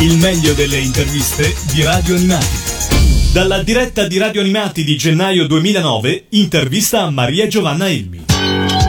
Il meglio delle interviste di Radio Animati. Dalla diretta di Radio Animati di gennaio 2009, intervista a Maria Giovanna Elmi.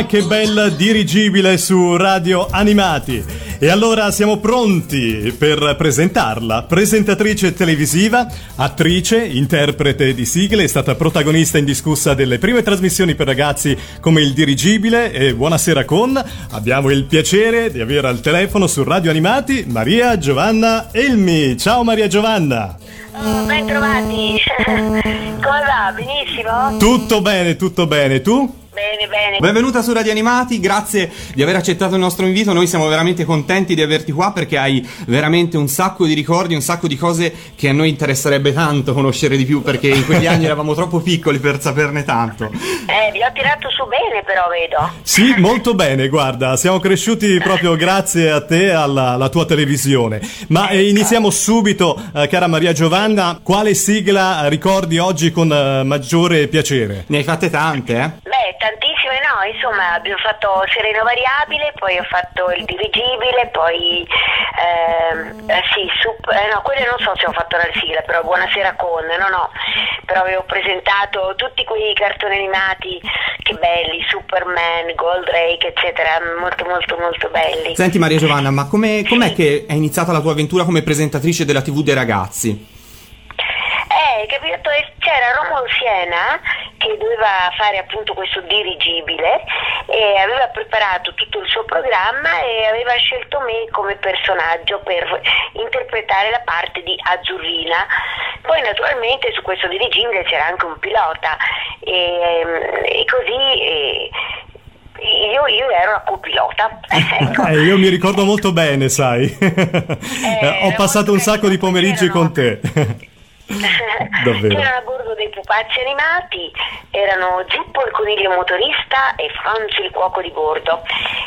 Ma che bel dirigibile su Radio Animati! E allora siamo pronti per presentarla. Presentatrice televisiva, attrice, interprete di sigle, è stata protagonista indiscussa delle prime trasmissioni per ragazzi come Il Dirigibile e Buonasera con. Abbiamo il piacere di avere al telefono su Radio Animati Maria Giovanna Elmi. Ciao Maria Giovanna! Oh, ben trovati. Come va? Benissimo? Tutto bene, tutto bene. Tu? Bene, bene. Benvenuta su Radio Animati, grazie di aver accettato il nostro invito. Noi siamo veramente contenti di averti qua perché hai veramente un sacco di ricordi, un sacco di cose che a noi interesserebbe tanto conoscere di più perché in quegli anni eravamo troppo piccoli per saperne tanto. Eh, vi ho tirato su bene però, vedo. Sì, molto bene, guarda, siamo cresciuti proprio grazie a te e alla, alla tua televisione. Ma eh, iniziamo subito, eh, cara Maria Giovanna, quale sigla ricordi oggi con eh, maggiore piacere? Ne hai fatte tante, eh? Beh, insomma, abbiamo fatto Sereno Variabile, poi ho fatto il dirigibile, poi ehm, eh, sì, sup- eh, no, quelle non so se ho fatto la sigla, però Buonasera con, no, no, però avevo presentato tutti quei cartoni animati che belli, Superman, Goldrake, eccetera, molto molto molto belli. Senti Maria Giovanna, ma come, com'è che è iniziata la tua avventura come presentatrice della TV dei ragazzi? Eh, capito? C'era Romolo Siena che doveva fare appunto questo dirigibile e aveva preparato tutto il suo programma e aveva scelto me come personaggio per interpretare la parte di Azzurrina. Poi naturalmente su questo dirigibile c'era anche un pilota e, e così e, io, io ero la copilota. ecco. Eh, io mi ricordo molto bene, sai. Ho era passato un sacco di pomeriggi con te. Davvero. C'erano a bordo dei pupazzi animati, erano Zippo il coniglio motorista e Franci il cuoco di bordo.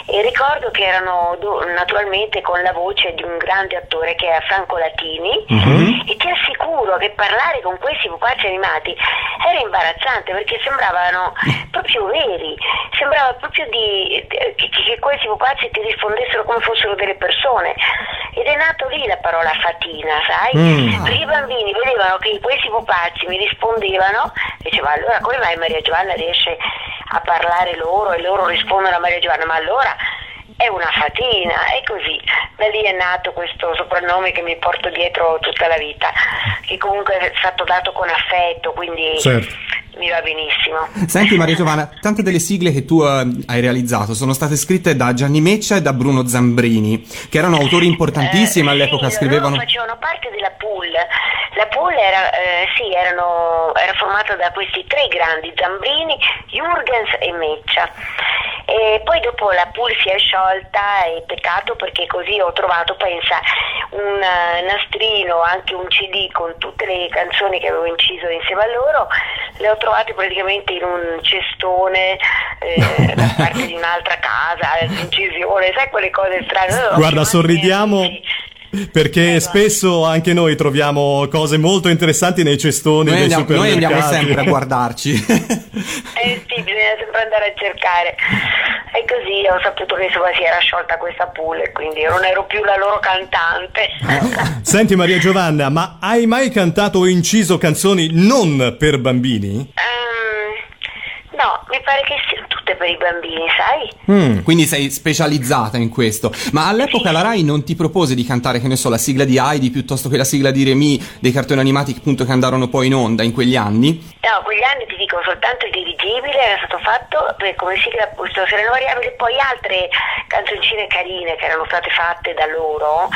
E ricordo che erano naturalmente con la voce di un grande attore che è Franco Latini e ti assicuro che parlare con questi pupazzi animati era imbarazzante perché sembravano proprio veri, sembrava proprio di, che, che questi pupazzi ti rispondessero come fossero delle persone. Ed è nato lì la parola fatina, sai? Mm. Perché i bambini vedevano che questi pupazzi mi rispondevano diceva allora come mai Maria Giovanna riesce a parlare loro e loro rispondono a Maria Giovanna? Ma allora è una fatina e così da lì è nato questo soprannome che mi porto dietro tutta la vita, che comunque è stato dato con affetto, quindi Certo. Mi va benissimo. Senti Maria Giovanna, tante delle sigle che tu eh, hai realizzato sono state scritte da Gianni Meccia e da Bruno Zambrini, che erano autori importantissimi Eh, all'epoca, sì, scrivevano... Facevano parte della pool. La pool era, eh, sì, erano, era formata da questi tre grandi, Zambrini, Jurgens e Meccia. E poi dopo la pool si è sciolta e peccato perché così ho trovato, pensa, un eh, nastrino, anche un CD con tutte le canzoni che avevo inciso insieme a loro, le ho trovate praticamente in un cestone eh, da parte di un'altra casa, incisione, sai quelle cose strane. Guarda, sorridiamo sì. perché Esatto. spesso anche noi troviamo cose molto interessanti nei cestoni Noi dei andiamo, noi supermercati. andiamo sempre a guardarci. Eh bisogna sempre andare a cercare. E così ho saputo che insomma si era sciolta questa pool quindi io non ero più la loro cantante. Senti Maria Giovanna, ma hai mai cantato o inciso canzoni non per bambini? Ehm, no, mi pare che siano tutte per i bambini, sai? Mm, quindi sei specializzata in questo. Ma all'epoca la Rai non ti propose di cantare, che ne so, la sigla di Heidi piuttosto che la sigla di Remy dei cartoni animati appunto che andarono poi in onda in quegli anni? No, quegli anni ti dico soltanto il dirigibile era stato fatto per- come sigla questo Sereno Variabile, poi altre canzoncine carine che erano state fatte da loro,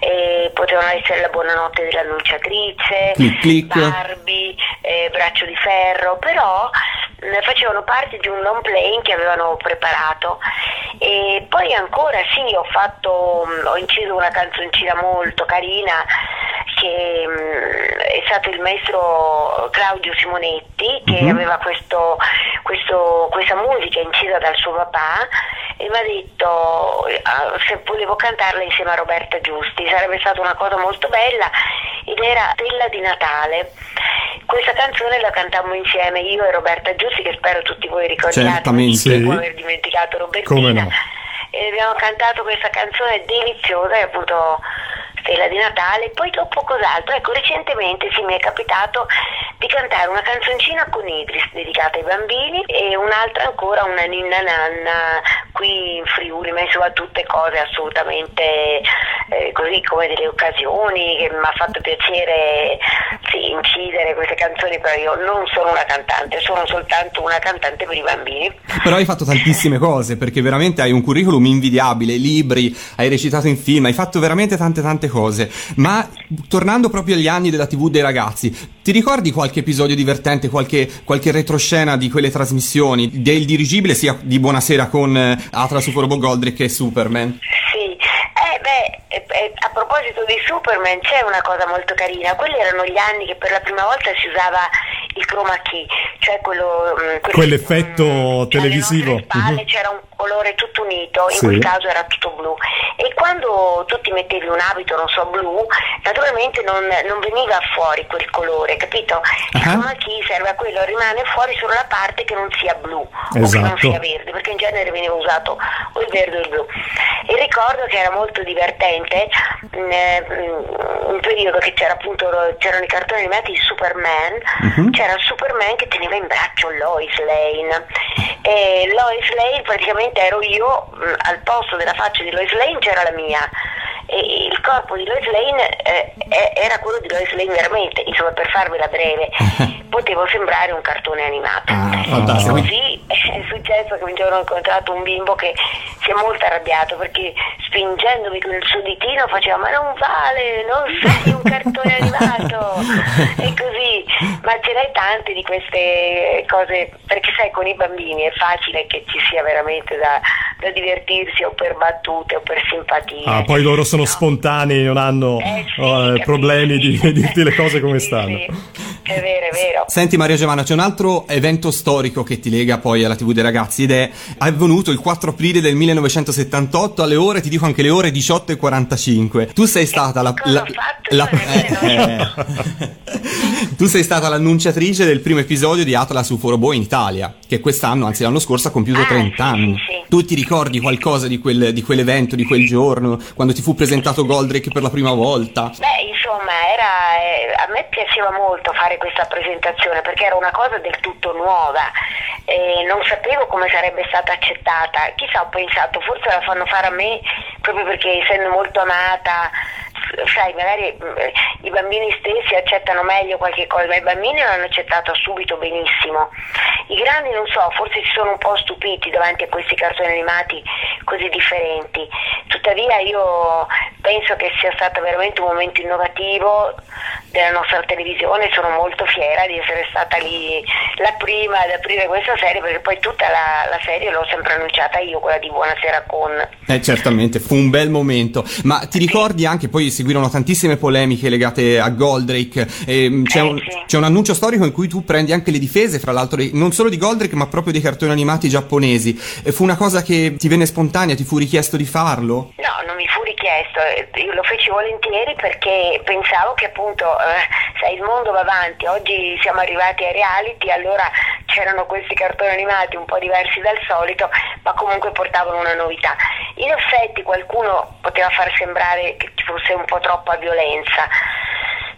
eh, potevano essere La Buonanotte dell'Annunciatrice, Clic, clic. Barbie, eh, Braccio di Ferro, però facevano parte di un long playing che avevano preparato. E poi ancora sì ho fatto mh, ho inciso una canzoncina molto carina che mh, è stato il maestro Claudio Simonetti che aveva questo, questo- questa musica incisa dal suo papà e mi ha detto eh, se volevo cantarla insieme a Roberta Giusti sarebbe stata una cosa molto bella ed era Stella di Natale. Questa canzone la cantammo insieme io e Roberta Giusti che spero tutti voi ricordiate può aver dimenticato Robertina. No. e abbiamo cantato questa canzone deliziosa è appunto Stella di Natale poi dopo cos'altro ecco recentemente sì mi è capitato di cantare una canzoncina con Idris dedicata ai bambini e un'altra ancora una ninna nanna qui in Friuli ma insomma tutte cose assolutamente eh, così come delle occasioni che mi ha fatto piacere sì, incidere queste canzoni però io non sono una cantante sono soltanto una cantante per i bambini Però hai fatto tantissime cose perché veramente hai un curriculum invidiabile, libri, hai recitato in film, hai fatto veramente tante tante cose. Ma tornando proprio agli anni della TV dei ragazzi, ti ricordi qualche episodio divertente, qualche, qualche retroscena di quelle trasmissioni del dirigibile sia di Buonasera con eh, Atra su Forobo Goldrick e Superman? Sì, eh beh, eh, eh, a proposito di Superman c'è una cosa molto carina, quelli erano gli anni che per la prima volta si usava il chroma key, cioè quello... mm, quello- Quell'effetto mm, televisivo. alle spalle Mhm. c'era un colore tutto unito, in Sì. quel caso era tutto blu e quando tu ti mettevi un abito, non so, blu, naturalmente non, non veniva fuori quel colore, capito? Il Ah. chroma key serve a quello, rimane fuori solo la parte che non sia blu o che non Esatto. sia verde, perché in genere veniva usato o il verde o il blu. E ricordo che era molto divertente mh, eh, mh, un periodo che c'era appunto c'erano i cartoni animati di Superman, Mhm. c'era Superman che teneva in braccio Lois Lane e Lois Lane praticamente ero io mh, al posto della faccia di Lois Lane c'era la mia e il corpo di Lois Lane eh, era quello di Lois Lane veramente, insomma per farvela breve, potevo sembrare un cartone animato. Ah, fantastico. Così è successo che un giorno ho incontrato un bimbo che si è molto arrabbiato perché spingendomi con il suo ditino faceva ma non vale, non sei un cartone animato e così, ma ce n'hai tante di queste cose perché sai con i bambini è facile che ci sia veramente da, da divertirsi o per battute o per simpatia. Ah, poi loro sono No. spontanei, non hanno Eh sì, eh, capisci? problemi di di dirti le cose come Sì, stanno. sì. È vero, è vero. Senti Maria Giovanna, c'è un altro evento storico che ti lega poi alla TV dei ragazzi ed è avvenuto il 4 aprile del 1978 alle ore, ti dico anche le ore 18 e 45. Tu sei stata la... la- la- nel eh. tu sei stata l'annunciatrice del primo episodio di Atlas UFO Robot in Italia, che quest'anno, anzi l'anno scorso, ha compiuto Ah, 30 sì, anni. sì, sì. Tu ti ricordi qualcosa di, quel- di quell'evento, di quel giorno, quando ti fu presentato Goldrake per la prima volta? Beh, insomma, era, eh, a me piaceva molto fare questa presentazione perché era una cosa del tutto nuova e non sapevo come sarebbe stata accettata. Chissà, ho pensato, forse la fanno fare a me proprio perché essendo molto amata, sai, magari mm, i bambini stessi accettano meglio qualche cosa, ma i bambini l'hanno accettato subito benissimo. I grandi non so, forse si sono un po' stupiti davanti a questi cartoni animati così differenti. Tuttavia io penso che sia stato veramente un momento innovativo della nostra televisione, sono molto fiera di essere stata lì la prima ad aprire questa serie perché poi tutta la, la serie l'ho sempre annunciata io, quella di Buonasera con. Eh, certamente, fu un bel momento. Ma ti ricordi anche, poi seguirono tantissime polemiche legate a Goldrake. c'è, Eh, un, sì. c'è un annuncio storico in cui tu prendi anche le difese, fra l'altro, non solo di Goldrake, ma proprio dei cartoni animati giapponesi. Fu una cosa che ti venne spontanea, ti fu richiesto di farlo? No, non mi fu richiesto, eh, io lo feci volentieri perché pensavo che appunto, eh, il mondo va avanti, oggi siamo arrivati ai reality, allora c'erano questi cartoni animati un po' diversi dal solito, ma comunque portavano una novità. In effetti qualcuno poteva far sembrare che ci fosse un po' troppa violenza.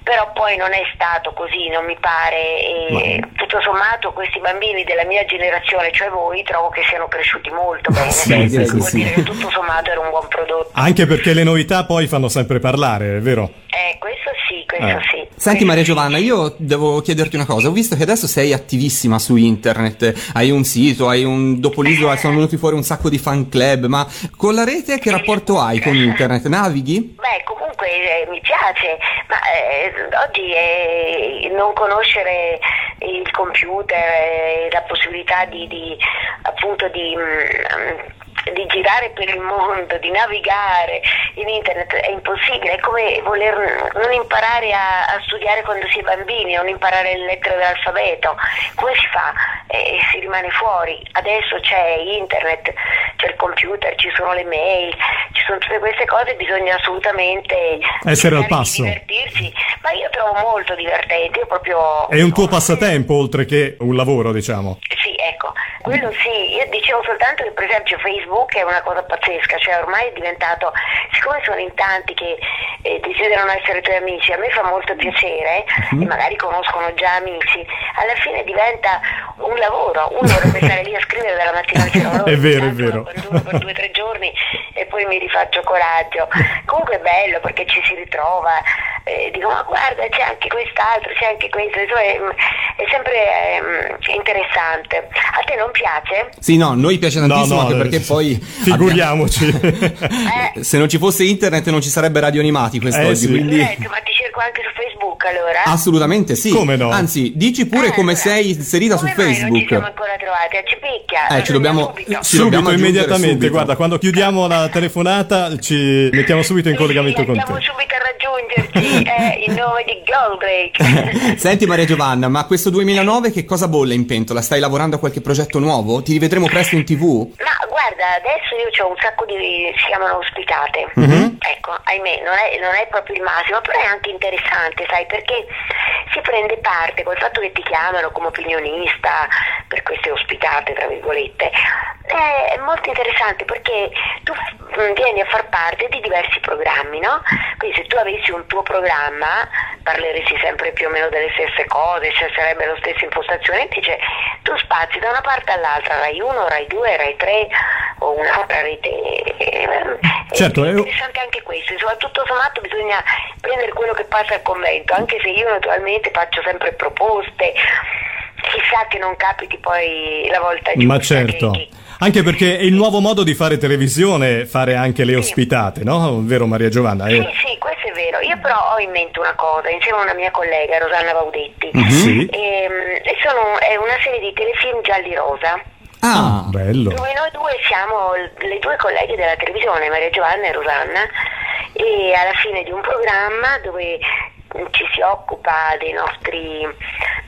Però poi non è stato così, non mi pare, e tutto sommato questi bambini della mia generazione, cioè voi, trovo che siano cresciuti molto bene, Sì, sì, sì, vuol sì. dire che tutto sommato era un buon prodotto. Anche perché le novità poi fanno sempre parlare, è vero? Eh, questo sì, questo Eh. sì. Senti Maria. Giovanna, io devo chiederti una cosa, ho visto che adesso sei attivissima su internet, hai un sito, hai un dopo l'isola sono venuti fuori un sacco di fan club, ma con la rete che rapporto hai con internet? Navighi? Beh, comunque eh, mi piace, ma eh, oggi eh, non conoscere il computer e la possibilità di, di, appunto di, mm, di girare per il mondo, di navigare in internet è impossibile, è come voler non imparare a, a studiare quando si è bambini, non imparare le lettere dell'alfabeto. Come si fa? Eh, si rimane fuori. Adesso c'è internet, c'è il computer, ci sono le mail, ci sono tutte queste cose, bisogna assolutamente Essere al passo. divertirsi. Ma io trovo molto divertente, io proprio È un tuo passatempo oltre che un lavoro, diciamo. Quello sì, io dicevo soltanto che per esempio Facebook è una cosa pazzesca, cioè ormai è diventato, siccome sono in tanti che eh, desiderano essere tuoi amici, a me fa molto piacere Mhm. e magari conoscono già amici, alla fine diventa un lavoro, uno dovrebbe stare lì a scrivere dalla mattina al sera, È vero, è vero. per due o tre giorni e poi mi rifaccio coraggio. Comunque è bello perché ci si ritrova, eh, dico ma guarda c'è anche quest'altro, c'è anche questo, insomma è, è sempre ehm, interessante. A te non piace? Sì, no, noi piace tantissimo No, no, anche perché eh, poi... Figuriamoci. Eh, Se non ci fosse internet non ci sarebbe radio animati quest'oggi, Eh, sì. quindi... Senti, cerco anche su Facebook allora? Assolutamente sì. Come no? Anzi, dici pure Eh, come allora, sei inserita su come mai non ci Facebook. siamo ancora trovati? A Cipicchia? Eh, ci dobbiamo- Subito. ci dobbiamo subito, immediatamente. subito. Guarda, quando chiudiamo la telefonata ci mettiamo subito in Sì, collegamento sì, con andiamo te. subito a raggiungerci eh, in nome di Goldrake. Senti Maria Giovanna, ma questo 2009 che cosa bolle in pentola? Stai lavorando a qualche progetto nuovo? Ti rivedremo presto in tv? Ma guarda, adesso io ho un sacco di si chiamano ospitate. Mhm. Ecco, ahimè, non è, non è proprio il massimo, però è anche interessante, sai, perché si prende parte col fatto che ti chiamano come opinionista per queste ospitate, tra virgolette. È molto interessante perché tu mm, vieni a far parte di diversi programmi, no? Quindi se tu avessi un tuo programma parleresti sempre più o meno delle stesse cose, cioè sarebbe la stessa impostazione, invece tu spazi da una parte all'altra, Rai 1, Rai 2, Rai 3 o un'altra rete. Certo, è è- interessante anche questo, insomma tutto sommato bisogna prendere quello che passa al convento, anche se io naturalmente faccio sempre proposte, chissà che non capiti poi la volta giusta. Ma che- certo. che- Anche perché è il nuovo modo di fare televisione, fare anche le ospitate, no? Vero Maria Giovanna? Sì, Eh, sì, questo è vero. Io però ho in mente una cosa, insieme a una mia collega, Rosanna Baudetti. Sì. Ehm, e sono, è una serie di telefilm gialli rosa. Ah, Bello. dove noi due siamo le due colleghe della televisione, Maria Giovanna e Rosanna, e alla fine di un programma dove ci si occupa dei nostri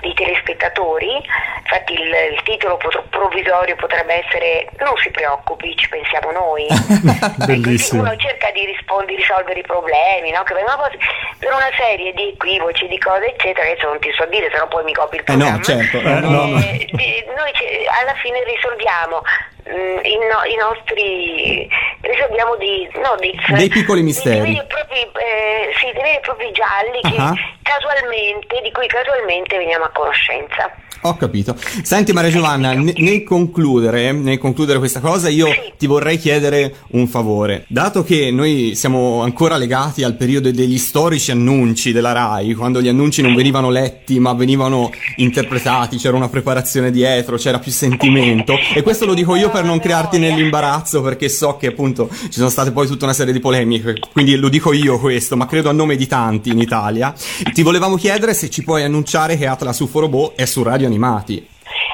dei telespettatori, infatti il, il titolo pot- provvisorio potrebbe essere Non si preoccupi, ci pensiamo noi. Bellissimo. Uno cerca di rispondere, di risolvere i problemi, no? che vengono posti per una serie di equivoci, di cose, eccetera, che adesso non ti so dire, se no poi mi copi il Eh no, programma. certo. Eh, no, no. Eh, di- noi ci- alla fine risolviamo mm, i, no- i nostri risolviamo dei, no, dei, Dei piccoli dei misteri. veri e propri, eh, sì, dei veri e propri gialli che Ah. casualmente, di cui casualmente veniamo a conoscenza. Ho capito. Senti Maria Giovanna, ne- nel concludere, nel concludere questa cosa, io ti vorrei chiedere un favore. Dato che noi siamo ancora legati al periodo degli storici annunci della RAI, quando gli annunci non venivano letti ma venivano interpretati, c'era una preparazione dietro, c'era più sentimento, e questo lo dico io per non crearti nell'imbarazzo, perché so che appunto ci sono state poi tutta una serie di polemiche, quindi lo dico io questo, ma credo a nome di tanti in Italia. Ti volevamo chiedere se ci puoi annunciare che Atlas UFO Robot è su Radio Animati.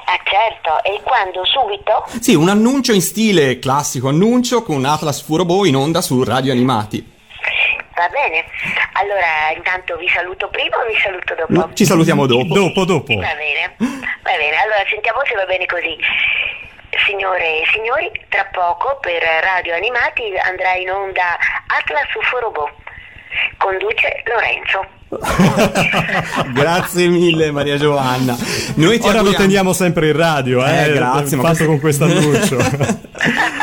Ah certo, e quando? Subito? Sì, un annuncio in stile classico annuncio con Atlas UFO Robot in onda su Radio Animati. Va bene. Allora, intanto vi saluto prima o vi saluto dopo? No, ci salutiamo dopo. Dopo, dopo. Va bene, va bene, allora sentiamo se va bene così. Signore e signori, tra poco per Radio Animati andrà in onda Atlas UFO Robot. Conduce Lorenzo. Grazie mille Maria Giovanna. Noi ti Ora lo auguriamo- teniamo sempre in radio, eh, Eh, grazie, ma fatto questo- con questo annuncio.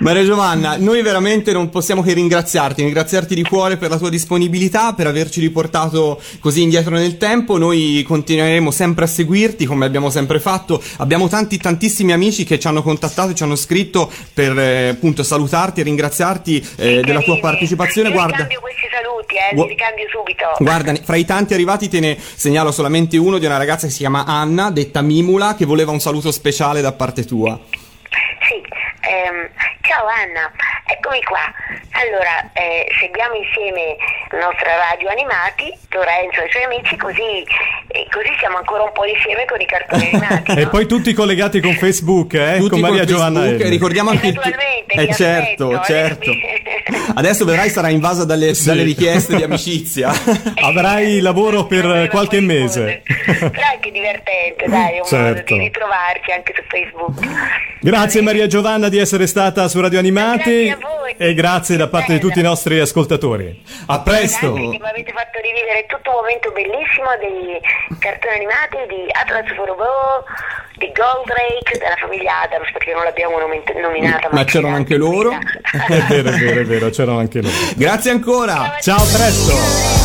Maria Giovanna, noi veramente non possiamo che ringraziarti, ringraziarti di cuore per la tua disponibilità, per averci riportato così indietro nel tempo. Noi continueremo sempre a seguirti come abbiamo sempre fatto. Abbiamo tanti tantissimi amici che ci hanno contattato ci hanno scritto per eh, appunto salutarti e ringraziarti eh, della tua partecipazione. Io Guarda. questi saluti, eh, Gua- li ricambio subito. Guarda, fra i tanti arrivati te ne segnalo solamente uno di una ragazza che si chiama Anna, detta Mimula, che voleva un saluto speciale da parte tua. Sì, ehm, ciao Anna, eccomi qua. Allora, eh, seguiamo insieme la nostra radio animati, Lorenzo e i suoi amici, così, eh, così siamo ancora un po' insieme con i cartoni animati. e no? poi tutti collegati con Facebook, eh, Tutti con Maria con Giovanna Facebook, e ricordiamo anche tu- Naturalmente, Eh vi certo, aspetto, eh. certo. Adesso vedrai sarà invasa dalle, Sì. dalle richieste di amicizia. Avrai lavoro per qualche mese. Però è anche divertente, dai, è un Certo. modo di ritrovarci anche su Facebook. Grazie Maria Giovanna di essere stata su Radio Animati Grazie a voi. e grazie da parte di tutti i nostri ascoltatori. A presto. Grazie mi avete fatto rivivere tutto un momento bellissimo dei cartoni animati di Atlas for Robot, di Goldrake, della famiglia Adams, perché non l'abbiamo nomin- nominata. Ma c'erano anche loro? È vero, è vero, è vero, c'erano anche loro. Grazie ancora. Ciao, a presto.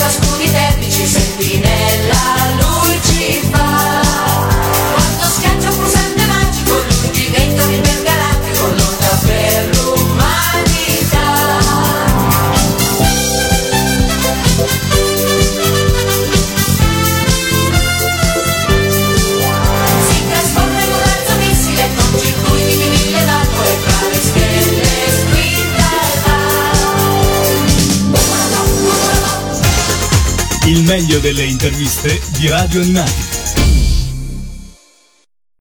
las meglio delle interviste di Radio Animati.